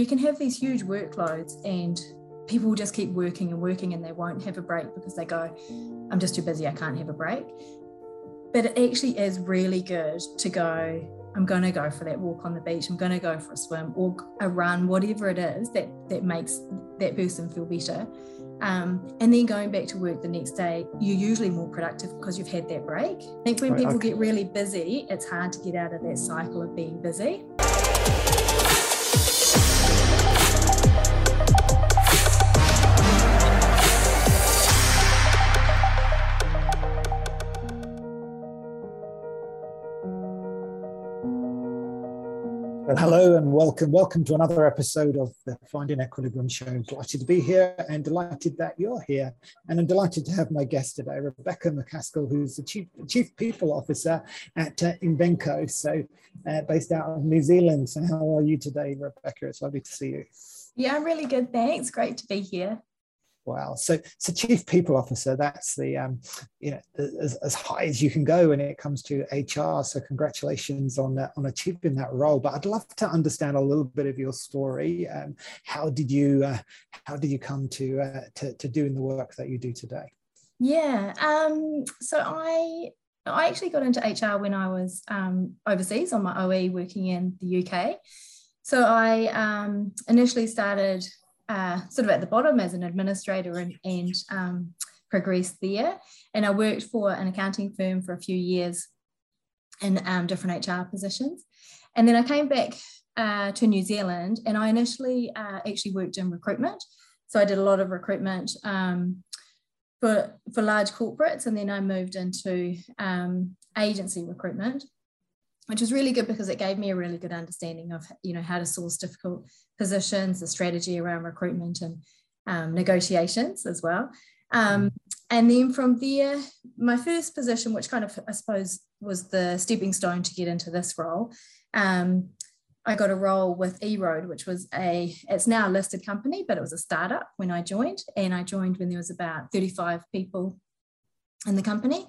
You can have these huge workloads and people will just keep working and working and they won't have a break because they go, I'm just too busy, I can't have a break. But it actually is really good to go, I'm going to go for that walk on the beach, I'm going to go for a swim or a run, whatever it is that, that makes that person feel better. Um, and then going back to work the next day, you're usually more productive because you've had that break. I think when right, people okay. get really busy, it's hard to get out of that cycle of being busy. Hello and welcome. Welcome to another episode of the Finding Equilibrium show. Delighted to be here and delighted that you're here. And I'm delighted to have my guest today, Rebecca McKaskell, who's the Chief, Chief People Officer at uh, Invenco, so uh, based out of New Zealand. So, how are you today, Rebecca? It's lovely to see you. Yeah, I'm really good. Thanks. Great to be here well. So, so chief people officer, that's the um, you know as, as high as you can go when it comes to HR. So, congratulations on on achieving that role. But I'd love to understand a little bit of your story. Um, how did you uh, how did you come to, uh, to to doing the work that you do today? Yeah. Um, so I I actually got into HR when I was um, overseas on my OE working in the UK. So I um, initially started uh, sort of at the bottom as an administrator and, and um, progressed there. And I worked for an accounting firm for a few years in um, different HR positions. And then I came back uh, to New Zealand and I initially uh, actually worked in recruitment. So I did a lot of recruitment um, for, for large corporates and then I moved into um, agency recruitment which was really good because it gave me a really good understanding of you know how to source difficult positions, the strategy around recruitment and um, negotiations as well. Um, and then from there, my first position, which kind of I suppose was the stepping stone to get into this role, um, I got a role with eRoad, which was a it's now a listed company, but it was a startup when I joined, and I joined when there was about 35 people in the company.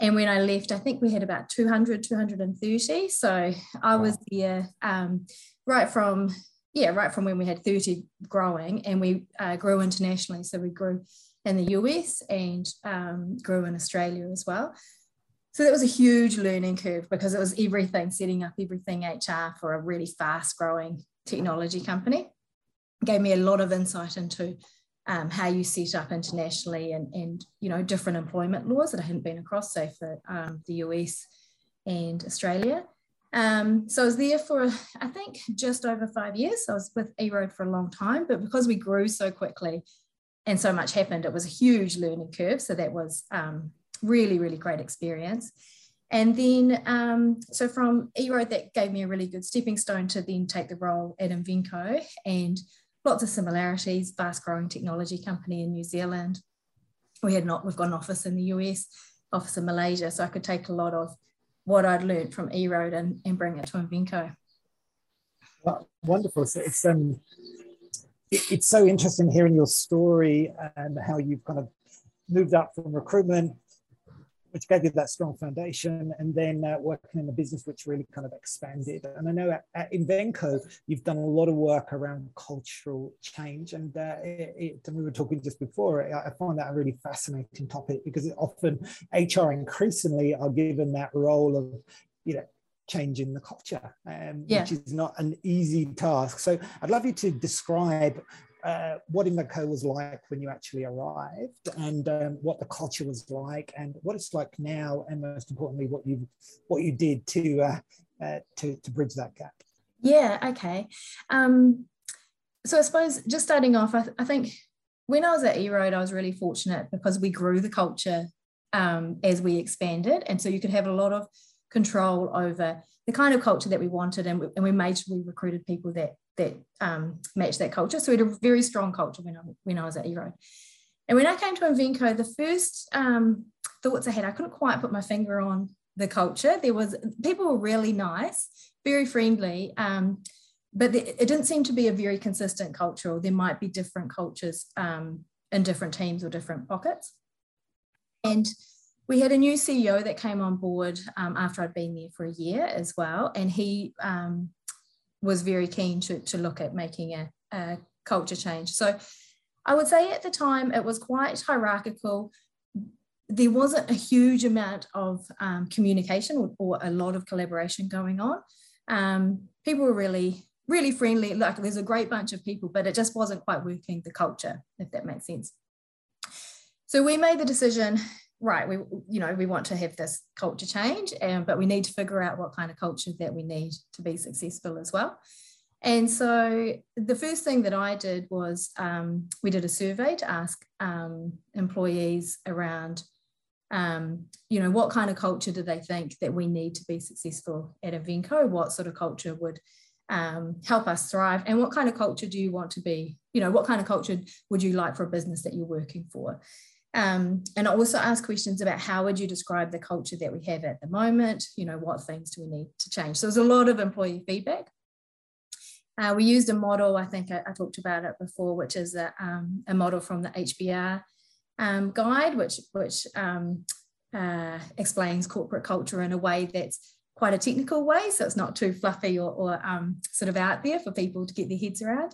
And when I left, I think we had about 200, 230. So I was there um, right from, yeah, right from when we had 30 growing and we uh, grew internationally. So we grew in the US and um, grew in Australia as well. So that was a huge learning curve because it was everything, setting up everything HR for a really fast growing technology company. It gave me a lot of insight into um, how you set up internationally and, and you know different employment laws that I hadn't been across, say for um, the US and Australia. Um, so I was there for I think just over five years. I was with eRoad for a long time, but because we grew so quickly and so much happened, it was a huge learning curve. So that was um, really really great experience. And then, um, so from eRoad, that gave me a really good stepping stone to then take the role at Invenco and lots of similarities, fast growing technology company in New Zealand. We had not, we've got an office in the US, office in Malaysia. So I could take a lot of what I'd learned from eRoad and, and bring it to Invenco. Well, wonderful. So it's, um, it, it's so interesting hearing your story and how you've kind of moved up from recruitment which gave you that strong foundation, and then uh, working in a business which really kind of expanded. And I know at, at Invenco, you've done a lot of work around cultural change, and, uh, it, it, and we were talking just before. I, I find that a really fascinating topic because often HR increasingly are given that role of, you know, changing the culture, um, yeah. which is not an easy task. So I'd love you to describe uh, what Invenco was like when you actually arrived and um, what the culture was like and what it's like now and most importantly what you what you did to uh, uh, to, to bridge that gap. Yeah okay. Um, so i suppose just starting off I, th- I think when i was at eRoad i was really fortunate because we grew the culture um, as we expanded. And so you could have a lot of control over the kind of culture that we wanted and we, and we made sure we recruited people that that um, matched that culture. So we had a very strong culture when I, when I was at eRoad. And when I came to Invenco, the first um, thoughts I had, I couldn't quite put my finger on the culture. There was people were really nice, very friendly, um, but it didn't seem to be a very consistent culture. Or there might be different cultures um, in different teams or different pockets. And we had a new CEO that came on board um, after I'd been there for a year as well, and he um, was very keen to, to look at making a, a culture change. So I would say at the time it was quite hierarchical. There wasn't a huge amount of um, communication or, or, a lot of collaboration going on. Um, people were really, really friendly. Like there's a great bunch of people, but it just wasn't quite working the culture, if that makes sense. So we made the decision, right? We, you know, we want to have this culture change, and but we need to figure out what kind of culture that we need to be successful as well. And so the first thing that I did was um, we did a survey to ask um, employees around, um, you know, what kind of culture do they think that we need to be successful at Invenco? What sort of culture would um, help us thrive? And what kind of culture do you want to be? You know, what kind of culture would you like for a business that you're working for? Um, and also ask questions about how would you describe the culture that we have at the moment? You know, what things do we need to change? So there's a lot of employee feedback. Uh, we used a model, I think I, I, talked about it before, which is a, um, a model from the HBR um, guide, which, which um, uh, explains corporate culture in a way that's quite a technical way. So it's not too fluffy or, or um, sort of out there for people to get their heads around.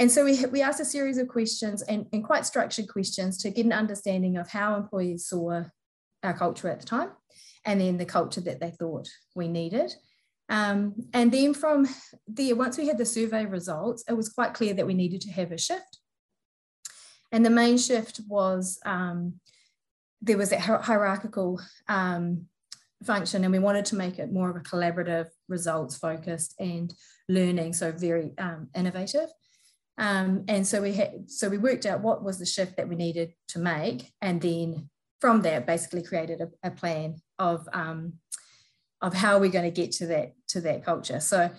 And so we, we asked a series of questions and, and quite structured questions to get an understanding of how employees saw our culture at the time and then the culture that they thought we needed. Um, and then from there, once we had the survey results, it was quite clear that we needed to have a shift. And the main shift was um, there was that hierarchical um, function, and we wanted to make it more of a collaborative, results focused, and learning, so very um, innovative. Um, and so we had, so we worked out what was the shift that we needed to make, and then from that, basically created a, a plan of um, of how we're going to get to that to that culture. So,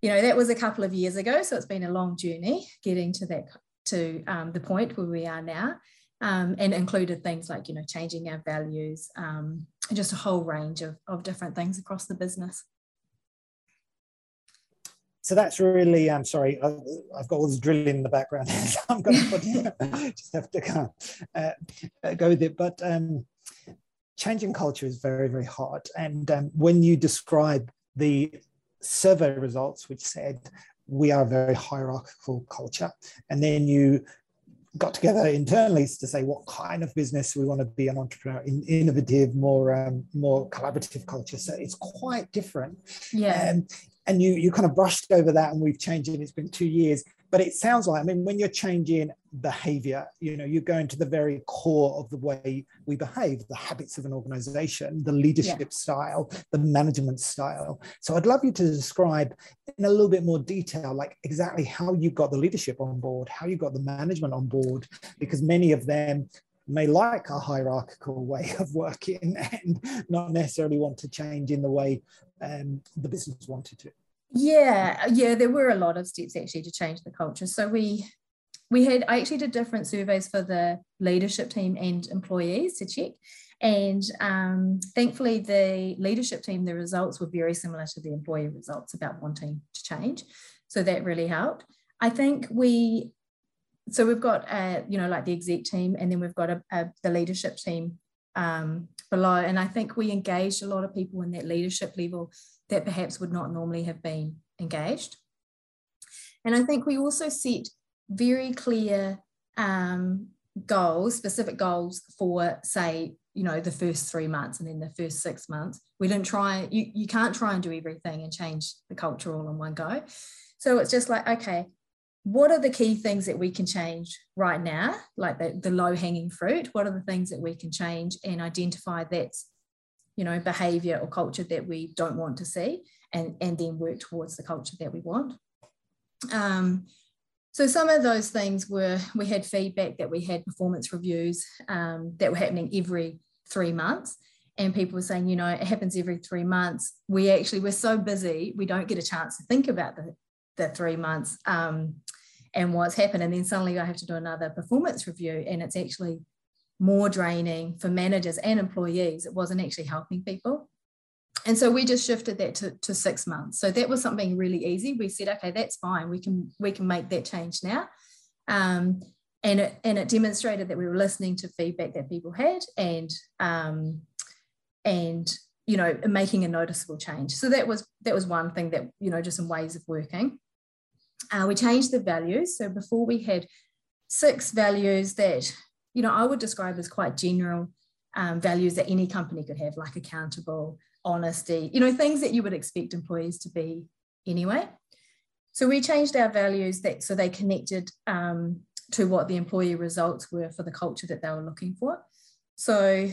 you know, that was a couple of years ago. So it's been a long journey getting to that to um, the point where we are now, um, and included things like you know changing our values, um, just a whole range of of different things across the business. So that's really, I'm sorry, I, have got all this drilling in the background. so I'm going to just have to go, uh, go with it. But um, changing culture is very, very hard. And um, when you describe the survey results, which said we are a very hierarchical culture, and then you got together internally to say what kind of business we want to be an entrepreneur in innovative more um, more collaborative culture so it's quite different yeah um, and you you kind of brushed over that and we've changed it it's been two years but it sounds like i mean when you're changing behavior you know you're going to the very core of the way we behave the habits of an organization the leadership yeah. style the management style so i'd love you to describe in a little bit more detail like exactly how you got the leadership on board how you got the management on board because many of them may like a hierarchical way of working and not necessarily want to change in the way um, the business wanted to. Yeah yeah there were a lot of steps actually to change the culture. So we we had I actually did different surveys for the leadership team and employees to check. And um, thankfully the leadership team the results were very similar to the employee results about wanting to change. So that really helped. I think we so we've got uh, you know like the exec team and then we've got a, a, the leadership team um, below and i think we engaged a lot of people in that leadership level that perhaps would not normally have been engaged. And I think we also set very clear um, goals, specific goals for, say, you know, the first three months and then the first six months. We didn't try, you, you can't try and do everything and change the culture all in one go. So it's just like, okay, what are the key things that we can change right now, like the, the low hanging fruit? What are the things that we can change and identify that's you know, behavior or culture that we don't want to see and, and then work towards the culture that we want. Um, so some of those things were, we had feedback that we had performance reviews um, that were happening every three months. And people were saying, you know, it happens every three months. We actually, we're so busy, we don't get a chance to think about the, the three months um, and what's happened. And then suddenly I have to do another performance review and it's actually more draining for managers and employees. It wasn't actually helping people. And so we just shifted that to, to six months. So that was something really easy. We said, okay, that's fine. We can we can make that change now. Um, and it and it demonstrated that we were listening to feedback that people had and um, and you know making a noticeable change so that was that was one thing that you know just some ways of working uh, we changed the values. So before we had six values that you know i would describe as quite general um, values that any company could have like accountable honesty you know things that you would expect employees to be anyway. So we changed our values that so they connected um, to what the employee results were for the culture that they were looking for. So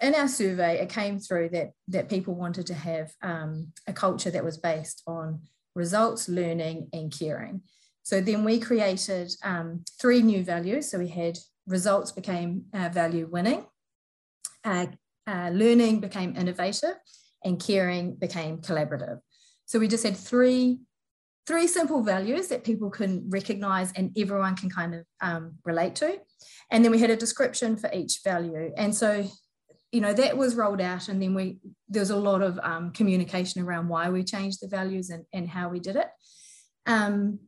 in our survey, it came through that that people wanted to have um, a culture that was based on results, learning, and caring. So then we created um, three new values. So we had results became uh, value winning, uh, uh, learning became innovative, and caring became collaborative. So we just had three three simple values that people can recognize and everyone can kind of um, relate to. And then we had a description for each value. And so you know that was rolled out and then we there was a lot of um, communication around why we changed the values and, and how we did it. Um,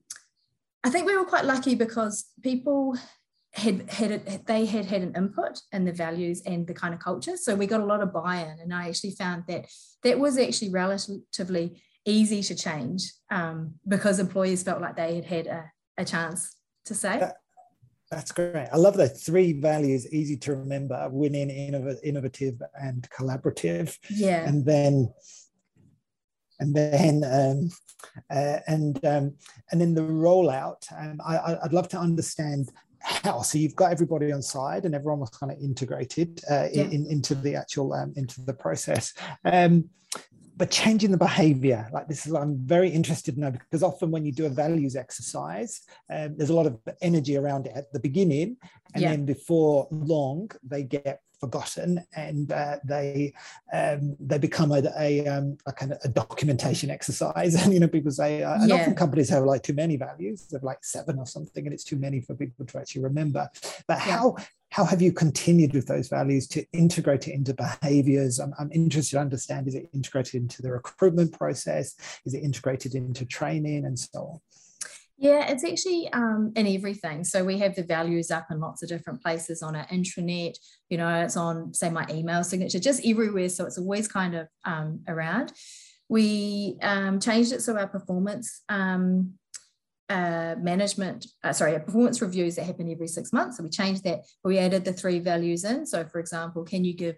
i think we were quite lucky because people had had they had had an input in the values and the kind of culture. So we got a lot of buy-in and i actually found that that was actually relatively easy to change um, because employees felt like they had had a, a chance to say that's great. I love the three values, easy to remember, winning, innovative, and collaborative. Yeah. And then and then um, uh, and um, and then the rollout. Um, I, would love to understand how. So you've got everybody on side, and everyone was kind of integrated uh, yeah. in, into the actual um, into the process. But changing the behavior like this is i'm very interested in know because often when you do a values exercise um, there's a lot of energy around it at the beginning and yeah. then before long they get forgotten and uh, they um, they become a, a, um, a, kind of a documentation exercise and you know people say uh, and yeah. often companies have like too many values they have like seven or something and it's too many for people to actually remember but yeah. how how have you continued with those values to integrate it into behaviors? I'm, I'm, interested to understand is it integrated into the recruitment process? Is it integrated into training and so on? Yeah, it's actually um, in everything. So we have the values up in lots of different places on our intranet. You know, it's on, say, my email signature, just everywhere. So it's always kind of um, around. We um, changed it so our performance um, uh, management, uh, sorry, performance reviews that happen every six months. So we changed that. We added the three values in. So, for example, can you give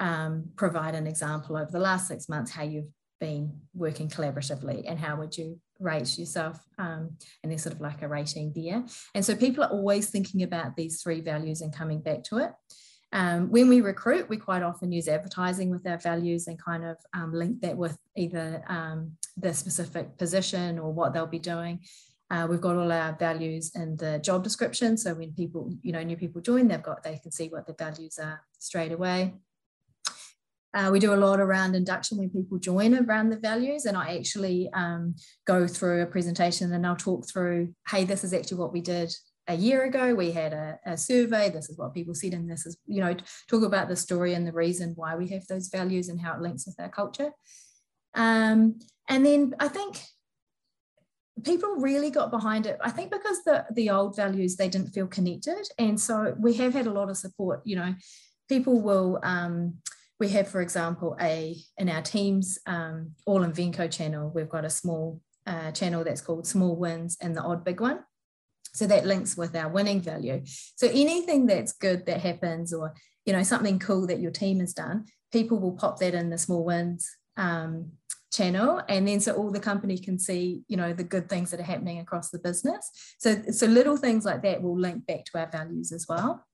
um, provide an example over the last six months how you've been working collaboratively and how would you rate yourself um, and there's sort of like a rating there and so people are always thinking about these three values and coming back to it um, when we recruit we quite often use advertising with our values and kind of um, link that with either um, the specific position or what they'll be doing uh, we've got all our values in the job description. So when people, you know, new people join, they've got, they can see what the values are straight away. Uh, we do a lot around induction when people join around the values, and I actually um, go through a presentation and I'll talk through, hey, this is actually what we did a year ago. We had a, a survey. This is what people said, and this is, you know, talk about the story and the reason why we have those values and how it links with our culture. Um, and then I think people really got behind it i think because the the old values they didn't feel connected. And so we have had a lot of support you know people will um, we have for example a in our teams um, all Invenco channel we've got a small uh, channel that's called small wins and the odd big one. So that links with our winning value. So anything that's good that happens or you know something cool that your team has done people will pop that in the small wins um, channel and then so all the company can see you know the good things that are happening across the business. So so little things like that will link back to our values as well.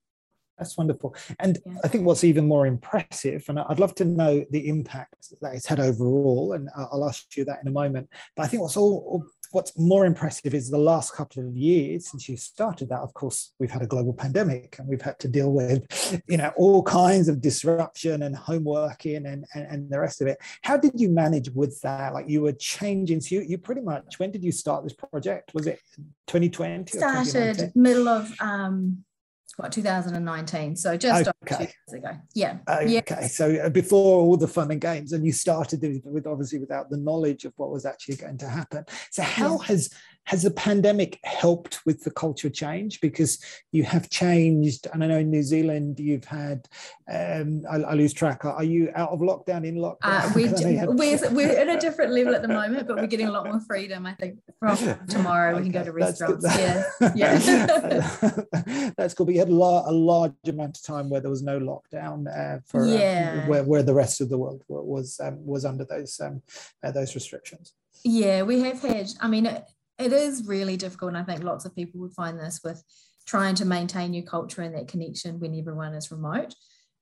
That's wonderful. And yeah. i think what's even more impressive and i'd love to know the impact that it's had overall and i'll ask you that in a moment but i think what's all what's more impressive is the last couple of years since you started that. Of course we've had a global pandemic and we've had to deal with you know all kinds of disruption and home working and, and, and the rest of it. How did you manage with that? Like you were changing. So you, you pretty much when did you start this project? Was it 2020 started middle of um what 2019 so just okay. years ago. Yeah. Okay yeah. so uh, before all the fun and games and you started with obviously without the knowledge of what was actually going to happen. So how yeah. has has the pandemic helped with the culture change? Because you have changed and i know in new zealand you've had um, I, I, lose track are you out of lockdown in lockdown? Uh, we, we're, we're at a different level at the moment but we're getting a lot more freedom i think from tomorrow. Okay. we can go to restaurants. Yeah yeah. That's cool but you had a, a large amount of time where there was no lockdown uh, for uh, yeah. where, where the rest of the world was um, was under those um, uh, those restrictions yeah we have had i mean it, it is really difficult. And I think lots of people would find this with trying to maintain your culture and that connection when everyone is remote.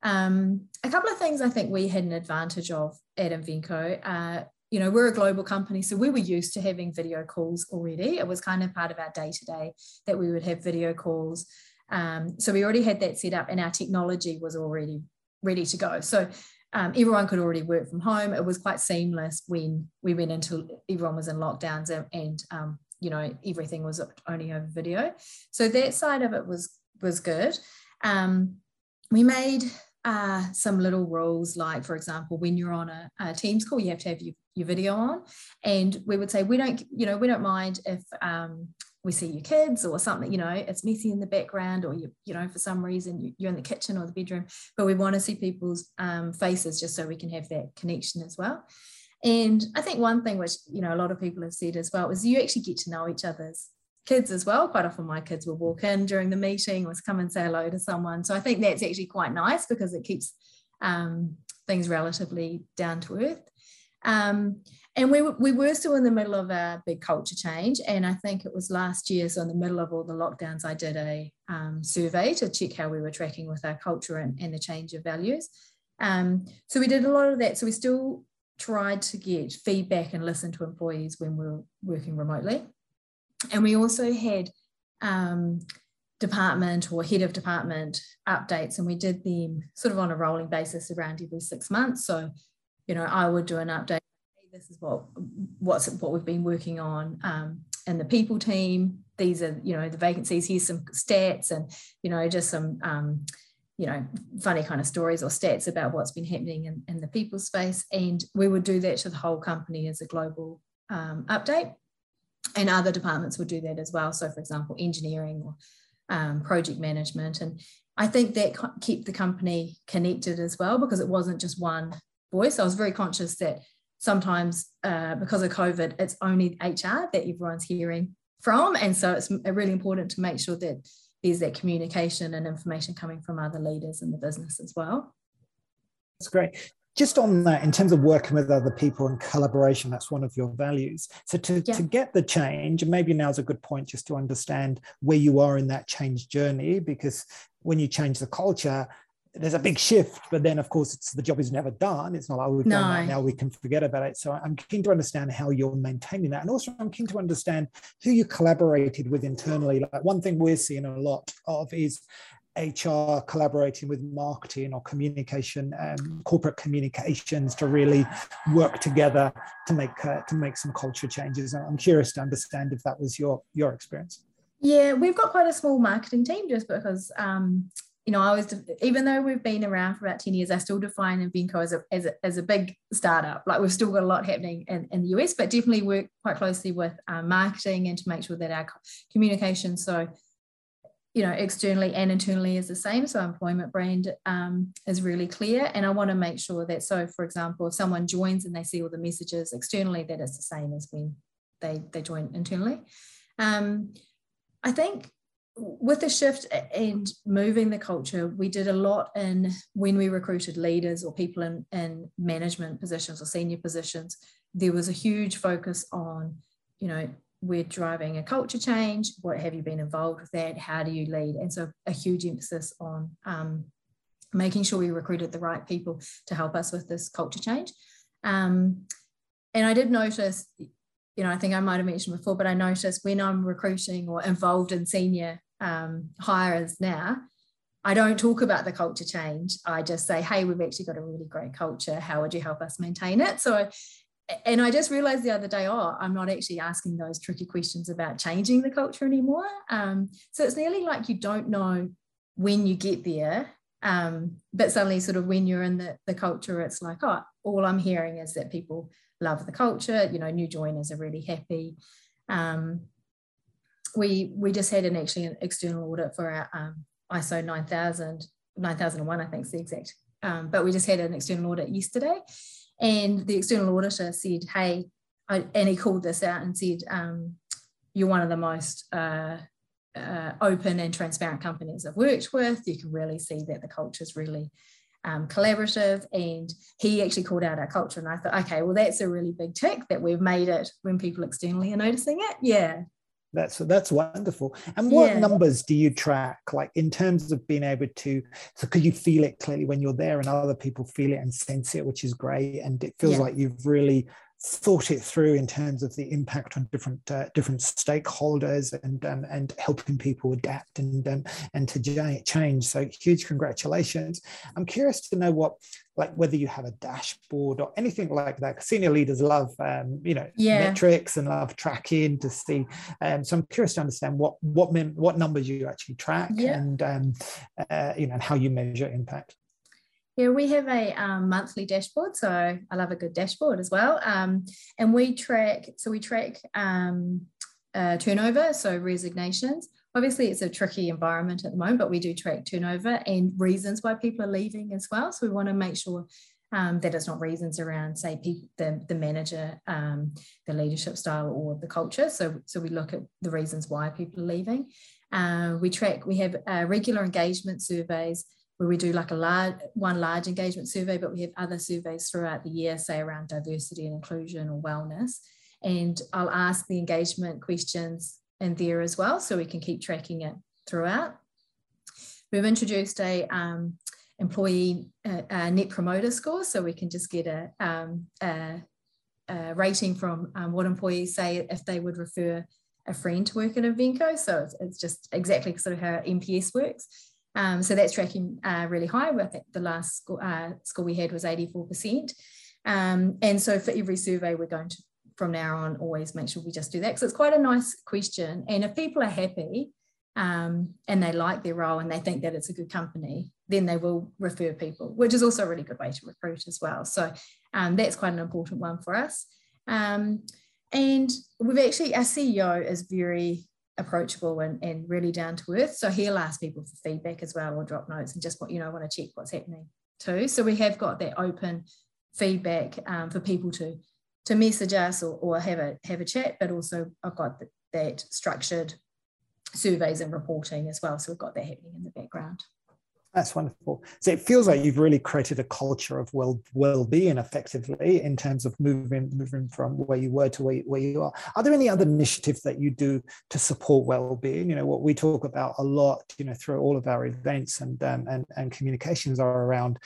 Um, a couple of things I think we had an advantage of at Invenco. Uh, you know, we're a global company, so we were used to having video calls already. It was kind of part of our day to day that we would have video calls. Um, so we already had that set up, and our technology was already ready to go. So um, everyone could already work from home. It was quite seamless when we went into everyone was in lockdowns and, and um, you know everything was only over video so that side of it was was good um, we made uh, some little rules like for example when you're on a, a teams call you have to have your, your video on and we would say we don't you know we don't mind if um, we see your kids or something you know it's messy in the background or you you know for some reason you're in the kitchen or the bedroom but we want to see people's um, faces just so we can have that connection as well and I think one thing which, you know, a lot of people have said as well is you actually get to know each other's kids as well. Quite often my kids will walk in during the meeting or come and say hello to someone. So I think that's actually quite nice because it keeps um, things relatively down to earth. Um, and we, we were still in the middle of a big culture change. And I think it was last year, so in the middle of all the lockdowns, I did a um, survey to check how we were tracking with our culture and, and the change of values. Um, so we did a lot of that. So we still tried to get feedback and listen to employees when we were working remotely. And we also had um, department or head of department updates, and we did them sort of on a rolling basis around every six months. So, you know, I would do an update. This is what what's what we've been working on um, the people team. These are you know the vacancies. Here's some stats, and you know just some um, you know, funny kind of stories or stats about what's been happening in, in the people space. And we would do that to the whole company as a global um, update. And other departments would do that as well. So, for example, engineering or um, project management. And I think that kept the company connected as well because it wasn't just one voice. I was very conscious that sometimes uh, because of COVID, it's only HR that everyone's hearing from. And so it's really important to make sure that there's that communication and information coming from other leaders in the business as well. That's great. Just on that, in terms of working with other people and collaboration, that's one of your values. So to, yeah. to get the change, and maybe now's a good point just to understand where you are in that change journey, because when you change the culture, there's a big shift, but then of course it's the job is never done. It's not like we've no. done that now we can forget about it. So I'm keen to understand how you're maintaining that, and also I'm keen to understand who you collaborated with internally. Like one thing we're seeing a lot of is HR collaborating with marketing or communication, um, corporate communications to really work together to make uh, to make some culture changes. I'm curious to understand if that was your your experience. Yeah, we've got quite a small marketing team just because um, you know, I was, even though we've been around for about 10 years, I still define Invenco as a, as a, as a big startup. Like we've still got a lot happening in, in the US, but definitely work quite closely with um, marketing and to make sure that our communication, so, you know, externally and internally is the same. So employment brand um, is really clear. And I want to make sure that, so for example, if someone joins and they see all the messages externally, that it's the same as when they, they join internally. Um, I think with the shift and moving the culture, we did a lot in when we recruited leaders or people in, in management positions or senior positions. There was a huge focus on, you know, we're driving a culture change. What have you been involved with that? How do you lead? And so a huge emphasis on um, making sure we recruited the right people to help us with this culture change. Um, and I did notice, you know, I think I might have mentioned before, but I noticed when I'm recruiting or involved in senior um, hires now, I don't talk about the culture change. I just say, hey, we've actually got a really great culture. How would you help us maintain it? So, and I just realized the other day, oh, I'm not actually asking those tricky questions about changing the culture anymore. Um, so it's nearly like you don't know when you get there. Um, but suddenly, sort of when you're in the, the culture, it's like, oh, all I'm hearing is that people love the culture. You know, new joiners are really happy. Um, we we just had an actually an external audit for our um, ISO 9000 9001 I think is the exact um, but we just had an external audit yesterday and the external auditor said hey I, and he called this out and said um, you're one of the most uh, uh, open and transparent companies I've worked with you can really see that the culture is really um, collaborative. And he actually called out our culture. And I thought, okay, well, that's a really big tick that we've made it when people externally are noticing it. Yeah. That's that's wonderful. And what yeah. numbers do you track, like in terms of being able to? So, could you feel it clearly when you're there, and other people feel it and sense it, which is great. And it feels yeah. like you've really thought it through in terms of the impact on different uh, different stakeholders and um, and helping people adapt and um, and to change. So huge congratulations! I'm curious to know what like whether you have a dashboard or anything like that. Senior leaders love um, you know yeah. metrics and love tracking to see. Um, so I'm curious to understand what what mem- what numbers you actually track yeah. and um, uh, you know and how you measure impact. Yeah, we have a um, monthly dashboard. So I love a good dashboard as well. Um, and we track, so we track um, uh, turnover, so resignations. Obviously, it's a tricky environment at the moment, but we do track turnover and reasons why people are leaving as well. So we want to make sure um, that it's not reasons around, say, the, the manager, um, the leadership style, or the culture. So, so we look at the reasons why people are leaving. Uh, we track, we have uh, regular engagement surveys where we do like a large one large engagement survey, but we have other surveys throughout the year, say around diversity and inclusion or wellness. And I'll ask the engagement questions in there as well, so we can keep tracking it throughout. We've introduced a um, employee uh, net promoter score, so we can just get a, um, a, a rating from um, what employees say if they would refer a friend to work at Invenco. So it's, it's just exactly sort of how NPS works. Um, so that's tracking uh, really high. I think the last score, uh, score we had was 84%. Um, and so for every survey, we're going to, from now on, always make sure we just do that. So it's quite a nice question. And if people are happy um, and they like their role and they think that it's a good company, then they will refer people, which is also a really good way to recruit as well. So um, that's quite an important one for us. Um, and we've actually, our CEO is very approachable and, and really down to earth. So he'll ask people for feedback as well or drop notes and just you know want to check what's happening too. So we have got that open feedback um, for people to to message us or, or have a have a chat, but also I've got that structured surveys and reporting as well. So we've got that happening in the background. That's wonderful. So it feels like you've really created a culture of well well-being effectively in terms of moving moving from where you were to where, where you are. Are there any other initiatives that you do to support well-being? You know, what we talk about a lot, you know, through all of our events and um, and, and communications are around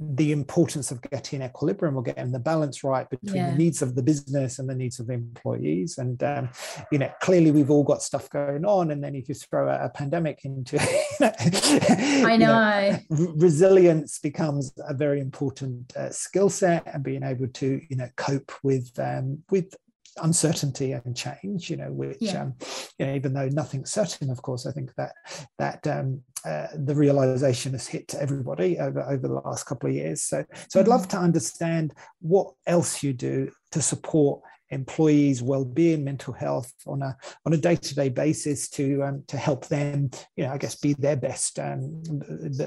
the importance of getting equilibrium or getting the balance right between yeah. the needs of the business and the needs of the employees. And um, you know, clearly we've all got stuff going on, and then if you throw a, a pandemic into, I know. know, resilience becomes a very important uh, skill set, and being able to you know cope with um, with uncertainty and change you know which yeah. um, you know even though nothing's certain of course i think that that um, uh, the realization has hit everybody over over the last couple of years. So so i'd love to understand what else you do to support employees well-being mental health on a on a day-to-day basis to um, to help them you know i guess be their best um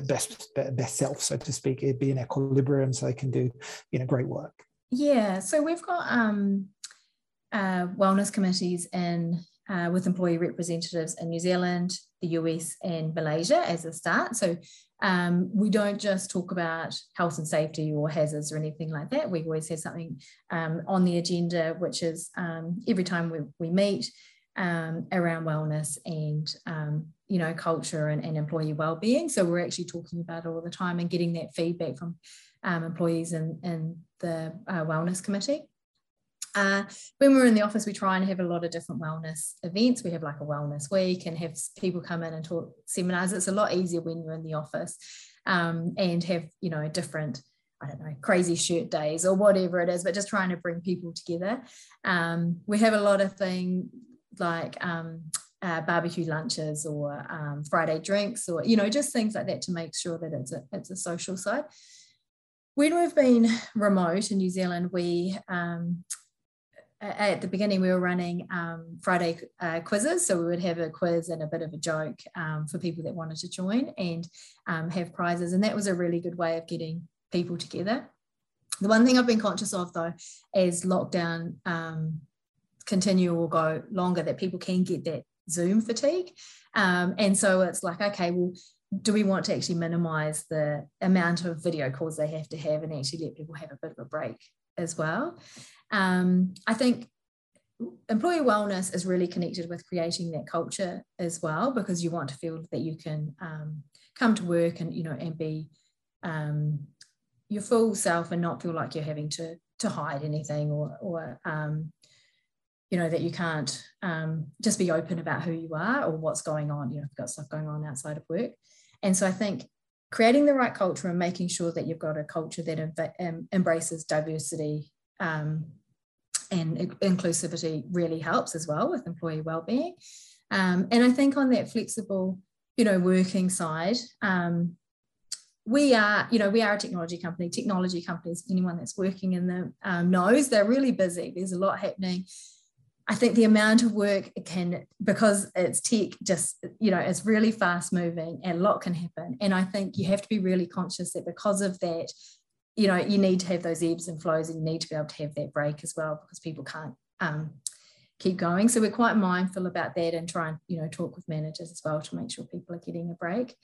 best best self so to speak be in equilibrium so they can do you know great work. Yeah. So we've got um uh, wellness committees in uh, with employee representatives in New Zealand, the US, and Malaysia as a start. So um, we don't just talk about health and safety or hazards or anything like that. We always have something um, on the agenda, which is um, every time we, we meet um, around wellness and um, you know culture and, and employee well-being. So we're actually talking about it all the time and getting that feedback from um, employees in the uh, wellness committee. Uh, when we're in the office, we try and have a lot of different wellness events. We have like a wellness week and have people come in and talk seminars. It's a lot easier when you're in the office um, and have, you know, different, I don't know, crazy shirt days or whatever it is, but just trying to bring people together. Um, we have a lot of things like um, uh, barbecue lunches or um, Friday drinks or, you know, just things like that to make sure that it's a, it's a social side when we've been remote in New Zealand, we um, at the beginning we were running um, Friday uh, quizzes, so we would have a quiz and a bit of a joke um, for people that wanted to join and um, have prizes, and that was a really good way of getting people together. The one thing I've been conscious of though, as lockdown um, continue or go longer, that people can get that Zoom fatigue, um, and so it's like okay, well do we want to actually minimize the amount of video calls they have to have and actually let people have a bit of a break as well? Um, I think employee wellness is really connected with creating that culture as well because you want to feel that you can um, come to work and you know and be um, your full self and not feel like you're having to to hide anything or or um, you know that you can't um, just be open about who you are or what's going on you know you've got stuff going on outside of work and so i think creating the right culture and making sure that you've got a culture that em- embraces diversity um, and inclusivity really helps as well with employee well-being. Um, and i think on that flexible you know working side um, we are you know we are a technology company. Technology companies anyone that's working in them um, knows they're really busy. There's a lot happening I think the amount of work it can, because it's tech, just, you know, it's really fast moving and a lot can happen. And I think you have to be really conscious that because of that, you know, you need to have those ebbs and flows and you need to be able to have that break as well because people can't um, keep going. So we're quite mindful about that and try and, you know, talk with managers as well to make sure people are getting a break.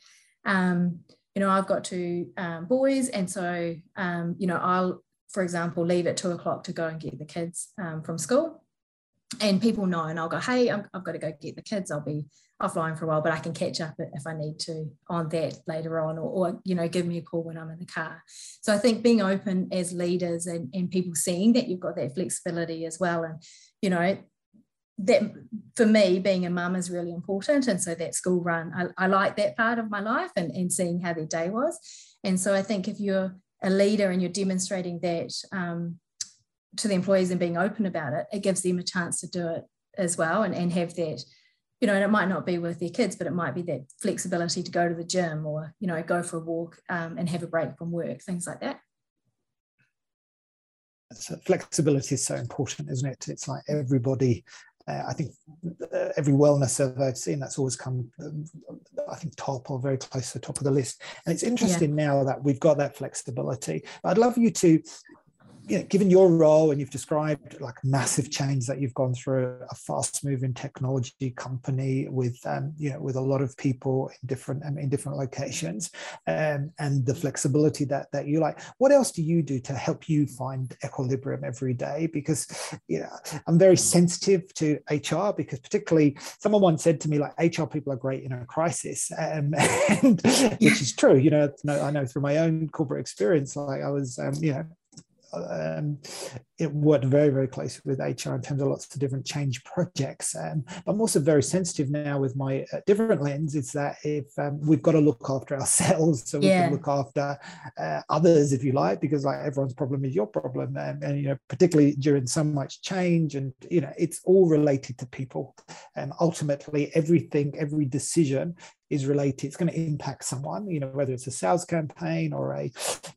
Um, you know, I've got two um, boys, and so, um, you know, I'll, for example, leave at two o'clock to go and get the kids um, from school and people know and i'll go hey i have got to go get the kids. I'll be offline for a while but i can catch up if i need to on that later on or, or, you know give me a call when i'm in the car. So i think being open as leaders and, and people seeing that you've got that flexibility as well and you know that for me being a mum is really important and so that school run I, I like that part of my life and, and seeing how their day was. And so i think if you're a leader and you're demonstrating that um, to the employees and being open about it, it gives them a chance to do it as well and, and have that, you know, and it might not be with their kids, but it might be that flexibility to go to the gym or, you know, go for a walk um, and have a break from work, things like that. So flexibility is so important, isn't it? It's like everybody uh, I think uh, every wellness survey I've seen that's always come, I think, top or very close to the top of the list. And it's interesting yeah. now that we've got that flexibility. I'd love you to you know, given your role and you've described like massive change that you've gone through a fast moving technology company with um, you know with a lot of people in different um, in different locations um, and the flexibility that that you like what else do you do to help you find equilibrium every day? Because you know i'm very sensitive to hr because particularly someone once said to me like hr people are great in a crisis um, and, which is true you know i know through my own corporate experience like i was um, you know um, it worked very, very closely with HR in terms of lots of different change projects. Um, but I'm also very sensitive now with my uh, different lens is that if um, we've got to look after ourselves, so we yeah. can look after uh, others, if you like, because like everyone's problem is your problem. And, and, you know, particularly during so much change and, you know, it's all related to people. And ultimately, everything, every decision is related it's going to impact someone you know whether it's a sales campaign or a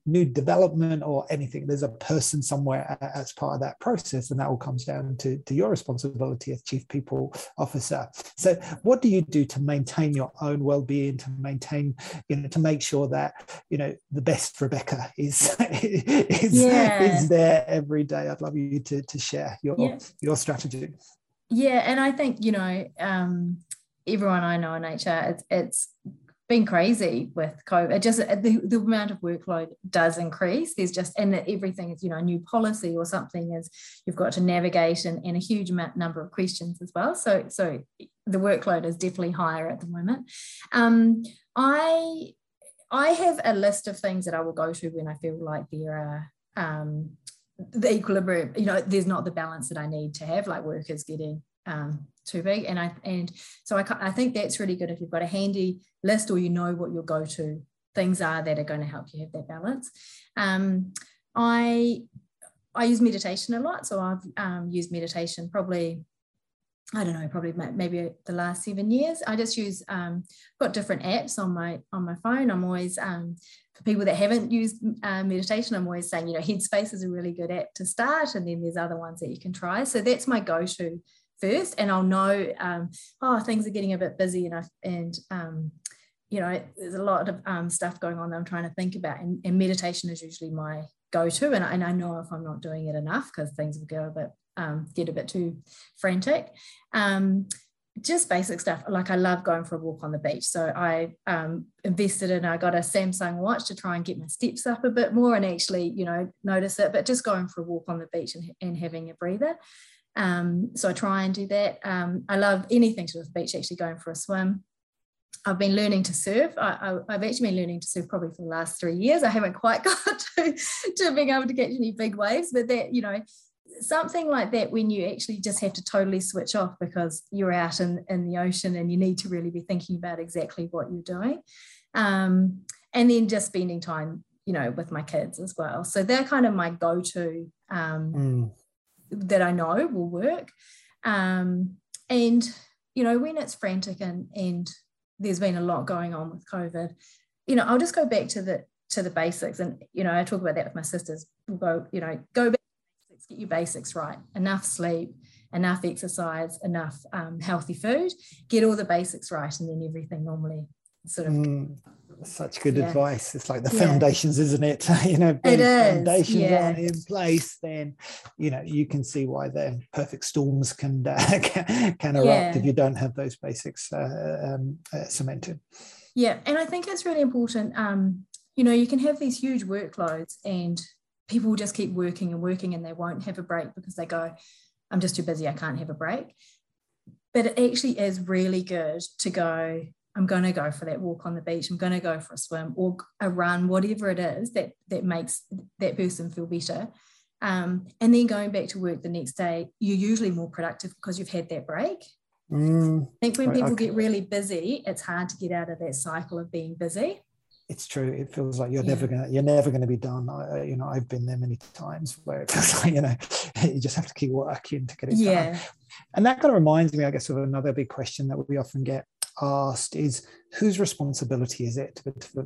new development or anything there's a person somewhere as part of that process and that all comes down to, to your responsibility as chief people officer so what do you do to maintain your own well-being to maintain you know to make sure that you know the best rebecca is is, yeah. is there every day i'd love you to, to share your yeah. your strategy yeah and i think you know um everyone I know in HR, it's, it's been crazy with COVID. It just the, the amount of workload does increase. There's just and everything is you know a new policy or something is you've got to navigate and, and a huge amount number of questions as well. So so the workload is definitely higher at the moment. Um, I I have a list of things that I will go to when I feel like there are um, the equilibrium. You know, there's not the balance that I need to have. Like workers getting um, too big. And I and so I, I think that's really good if you've got a handy list or you know what your go-to things are that are going to help you have that balance. Um, I I use meditation a lot, so I've um, used meditation probably I don't know, probably maybe the last seven years. I just use um, got different apps on my on my phone. I'm always um, for people that haven't used uh, meditation. I'm always saying, you know, Headspace is a really good app to start, and then there's other ones that you can try. So that's my go-to first, and I'll know, um, oh, things are getting a bit busy, and and um, you know, there's a lot of um, stuff going on that I'm trying to think about, and, and meditation is usually my go-to, and, and I know if I'm not doing it enough because things will go a bit um, get a bit too frantic. Um, just basic stuff. Like I love going for a walk on the beach. So I um, invested in, I got a Samsung watch to try and get my steps up a bit more and actually, you know, notice it, but just going for a walk on the beach and, and having a breather. Um, so I try and do that. Um, I love anything to do with the beach, actually going for a swim. I've been learning to surf. I, have actually been learning to surf probably for the last three years. I haven't quite got to, to being able to catch any big waves, but that, you know, something like that when you actually just have to totally switch off because you're out in, in the ocean and you need to really be thinking about exactly what you're doing um, and then just spending time you know with my kids as well so they're kind of my go-to um, mm. That i know will work um, and you know when it's frantic and and there's been a lot going on with covid you know i'll just go back to the to the basics and you know i talk about that with my sisters we'll go you know go back basics, get your basics right. Enough sleep, enough exercise, enough um, healthy food. Get all the basics right, and then everything normally sort of. Mm, such good yeah. advice. It's like the foundations, isn't it? you know, it is. foundations yeah. aren't in place, then you know you can see why the perfect storms can uh, can, erupt if you don't have those basics uh, um, uh, cemented. Yeah, and I think it's really important. Um, you know, you can have these huge workloads and people just keep working and working and they won't have a break because they go, I'm just too busy, I can't have a break. But it actually is really good to go, I'm going to go for that walk on the beach, I'm going to go for a swim or a run, whatever it is that, that makes that person feel better. Um, and then going back to work the next day, you're usually more productive because you've had that break. Mm, I think when people get really busy, it's hard to get out of that cycle of being busy it's true. It feels like you're yeah. never gonna you're never gonna be done. I, you know, I've been there many times where it feels like you know you just have to keep working to get it yeah. done. And that kind of reminds me, I guess, of another big question that we often get asked is whose responsibility is it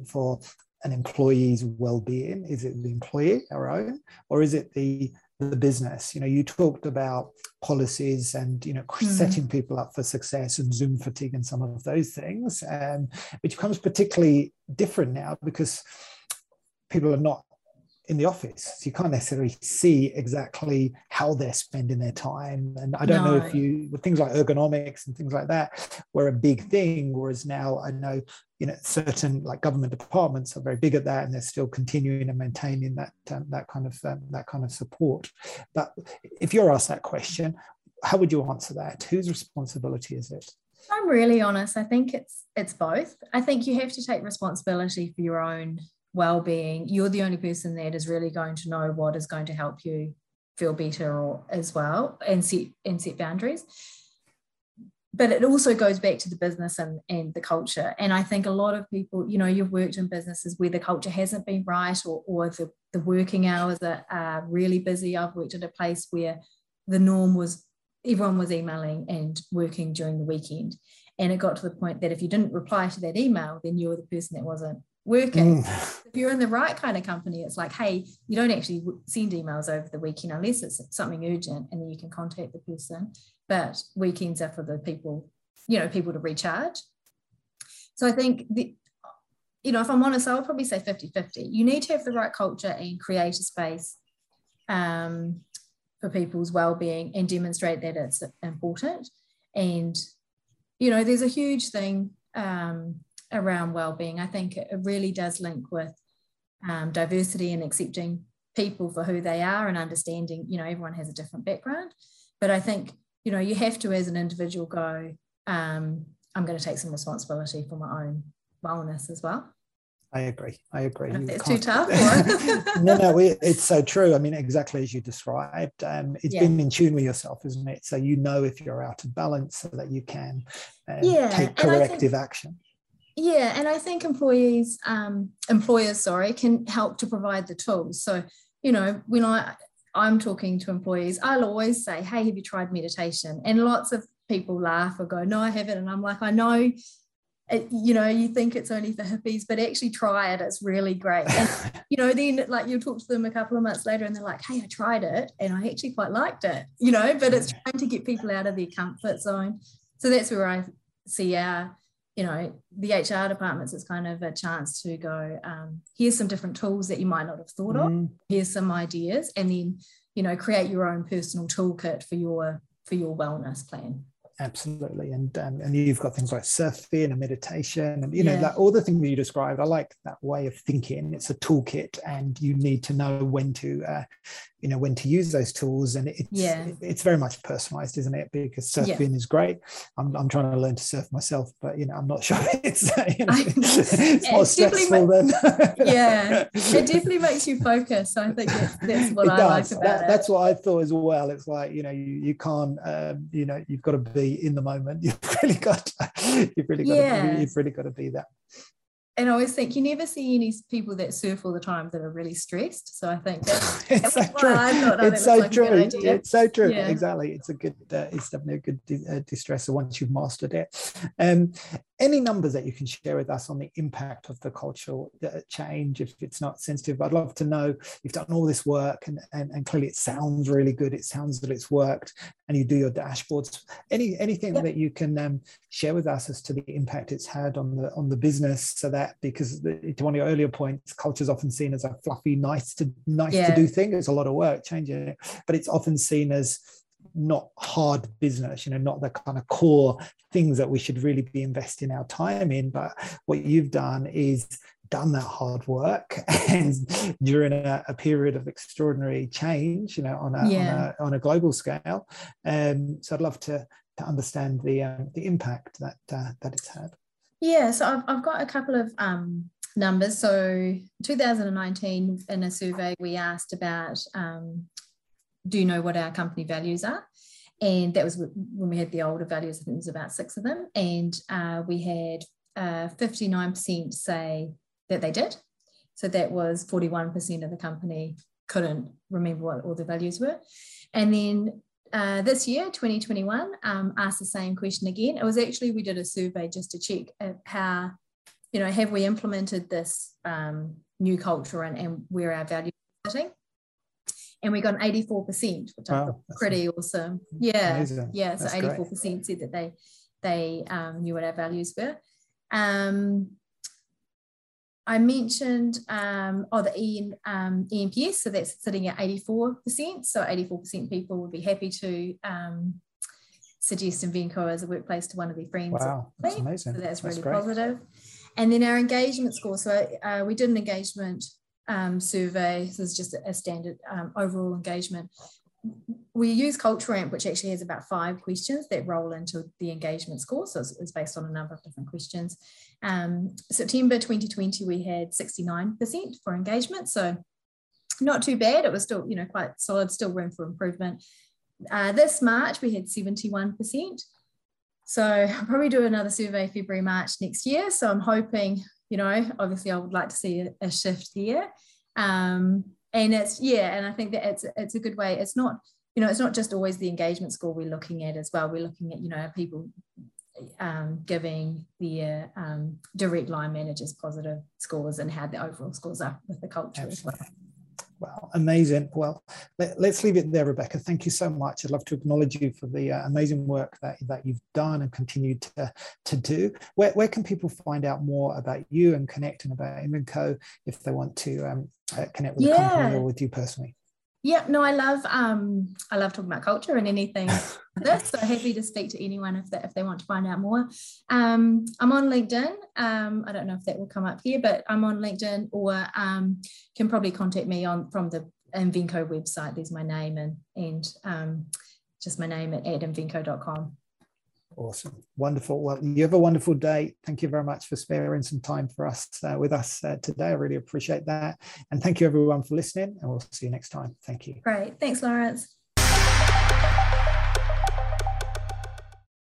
for an employee's well-being? Is it the employee, our own, or is it the the business you know you talked about policies and you know mm. setting people up for success and zoom fatigue and some of those things um, which becomes particularly different now because people are not in the office. So you can't necessarily see exactly how they're spending their time. And I don't no. know if you, with things like ergonomics and things like that, were a big thing. Whereas now I know, you know, certain like government departments are very big at that, and they're still continuing and maintaining that um, that kind of um, that kind of support. But if you're asked that question, how would you answer that? Whose responsibility is it? I'm really honest. I think it's it's both. I think you have to take responsibility for your own well-being you're the only person that is really going to know what is going to help you feel better or as well and set and set boundaries. But it also goes back to the business and, and the culture. And i think a lot of people you know you've worked in businesses where the culture hasn't been right or, or the, the working hours are, are really busy. I've worked at a place where the norm was everyone was emailing and working during the weekend. And it got to the point that if you didn't reply to that email then you were the person that wasn't working. Mm. If you're in the right kind of company, it's like, hey, you don't actually send emails over the weekend unless it's something urgent and then you can contact the person. But weekends are for the people, you know, people to recharge. So I think the, you know, if I'm honest, I would probably say 50 50. You need to have the right culture and create a space um, for people's well being and demonstrate that it's important. And, you know, there's a huge thing. Um, around well-being. I think it really does link with um, diversity and accepting people for who they are and understanding, you know, everyone has a different background. But I think, you know, you have to, as an individual, go, um, I'm going to take some responsibility for my own wellness as well. I agree. I agree. It's too tough. no, no, it's so true. I mean, exactly as you described. Um, it's yeah. being in tune with yourself, isn't it? So you know if you're out of balance, so that you can um, yeah. take corrective think, action. Yeah, and I think employees, um, employers, sorry, can help to provide the tools. So, you know, when I I'm talking to employees, I'll always say, "Hey, have you tried meditation?" And lots of people laugh or go, no, I haven't. And I'm like, I know it, you know, you think it's only for hippies, but actually try it. It's really great. And, you know, then like you'll talk to them a couple of months later and they're like, hey, I tried it and I actually quite liked it, you know, but it's trying to get people out of their comfort zone. So that's where I see our, you know, the HR departments it's kind of a chance to go, um, here's some different tools that you might not have thought mm. of. Here's some ideas. And then, you know, create your own personal toolkit for your for your wellness plan absolutely and um, and you've got things like surfing and meditation and you know yeah. like all the things that you described i like that way of thinking it's a toolkit and you need to know when to uh, you know when to use those tools and it's yeah. it's very much personalized isn't it because surfing yeah. is great I'm, I'm trying to learn to surf myself but you know i'm not sure it's you know, it's more stressful than yeah it definitely makes you focus i think that's, that's what it i does. like about that, it that's what i thought as well it's like you know you, you can't um, you know you've got to be in the moment you've really got you've really got yeah. to, you've really got to be that and I always think you never see any people that surf all the time that are really stressed. So I think that's, it's so true. it's so like true. It's so true. Exactly. It's a good. Uh, it's definitely a good de- uh, distressor once you've mastered it. Um, any numbers that you can share with us on the impact of the cultural uh, change if it's not sensitive i'd love to know you've done all this work and, and, and clearly it sounds really good it sounds that it's worked and you do your dashboards any anything yeah. that you can um, share with us as to the impact it's had on the on the business so that because the, to one of your earlier points culture is often seen as a fluffy nice to nice yeah. to do thing it's a lot of work changing it but it's often seen as not hard business, you know, not the kind of core things that we should really be investing our time in. But what you've done is done that hard work and during a, a period of extraordinary change, you know, on a, yeah. on, a on a, global scale. Um, so I'd love to, to understand the um, the impact that uh, that it's had. Yeah, so I've, I've got a couple of um, numbers. So 2019, in a survey, we asked about um, do you know what our company values are? And that was when we had the older values, I think it was about six of them. And uh, we had uh, 59% say that they did. So that was 41% of the company couldn't remember what all the values were. And then uh, this year, 2021, um, asked the same question again. It was actually, we did a survey just to check how, you know, have we implemented this um, new culture and, and where our values are sitting? and we got an 84%, which wow, I thought pretty awesome. Yeah. Amazing. Yeah. So 84% great. said that they they um, knew what our values were. Um, I mentioned um, oh the e, um, ENPS, so that's sitting at 84%. So 84% people would be happy to um, suggest Invenco as a workplace to one of their friends. Wow, that's amazing. So that's, that's really great. positive. And then our engagement score. So uh, we did an engagement um, survey. This is just a standard um, overall engagement. We use Culture Amp, which actually has about five questions that roll into the engagement score. So it's, it's based on a number of different questions. Um, September 2020, we had 69% for engagement. So not too bad. It was still, you know, quite solid, still room for improvement. Uh, this March, we had 71%. So I'll probably do another survey February, March next year. So I'm hoping you know obviously i would like to see a, a shift there um, and it's yeah and i think that it's it's a good way it's not you know it's not just always the engagement score we're looking at as well we're looking at you know people um, giving the um, direct line managers positive scores and how the overall scores are with the culture Absolutely. as well Well, amazing. Well, let, us leave it there, Rebecca. Thank you so much. I'd love to acknowledge you for the uh, amazing work that, that you've done and continue to, to do. Where, where can people find out more about you and connect and about Invenco if they want to um, uh, connect with yeah. the company or with you personally? Yeah, no, I love um I love talking about culture and anything this. So happy to speak to anyone if they if they want to find out more. Um, I'm on LinkedIn. Um, I don't know if that will come up here, but I'm on LinkedIn or um, can probably contact me on from the Invenco website. There's my name and and um, just my name at, invenco.com. Awesome. Wonderful. Well, you have a wonderful day. Thank you very much for sparing some time for us uh, with us uh, today. I really appreciate that. And thank you everyone for listening and we'll see you next time. Thank you. Great. Thanks, Lawrence.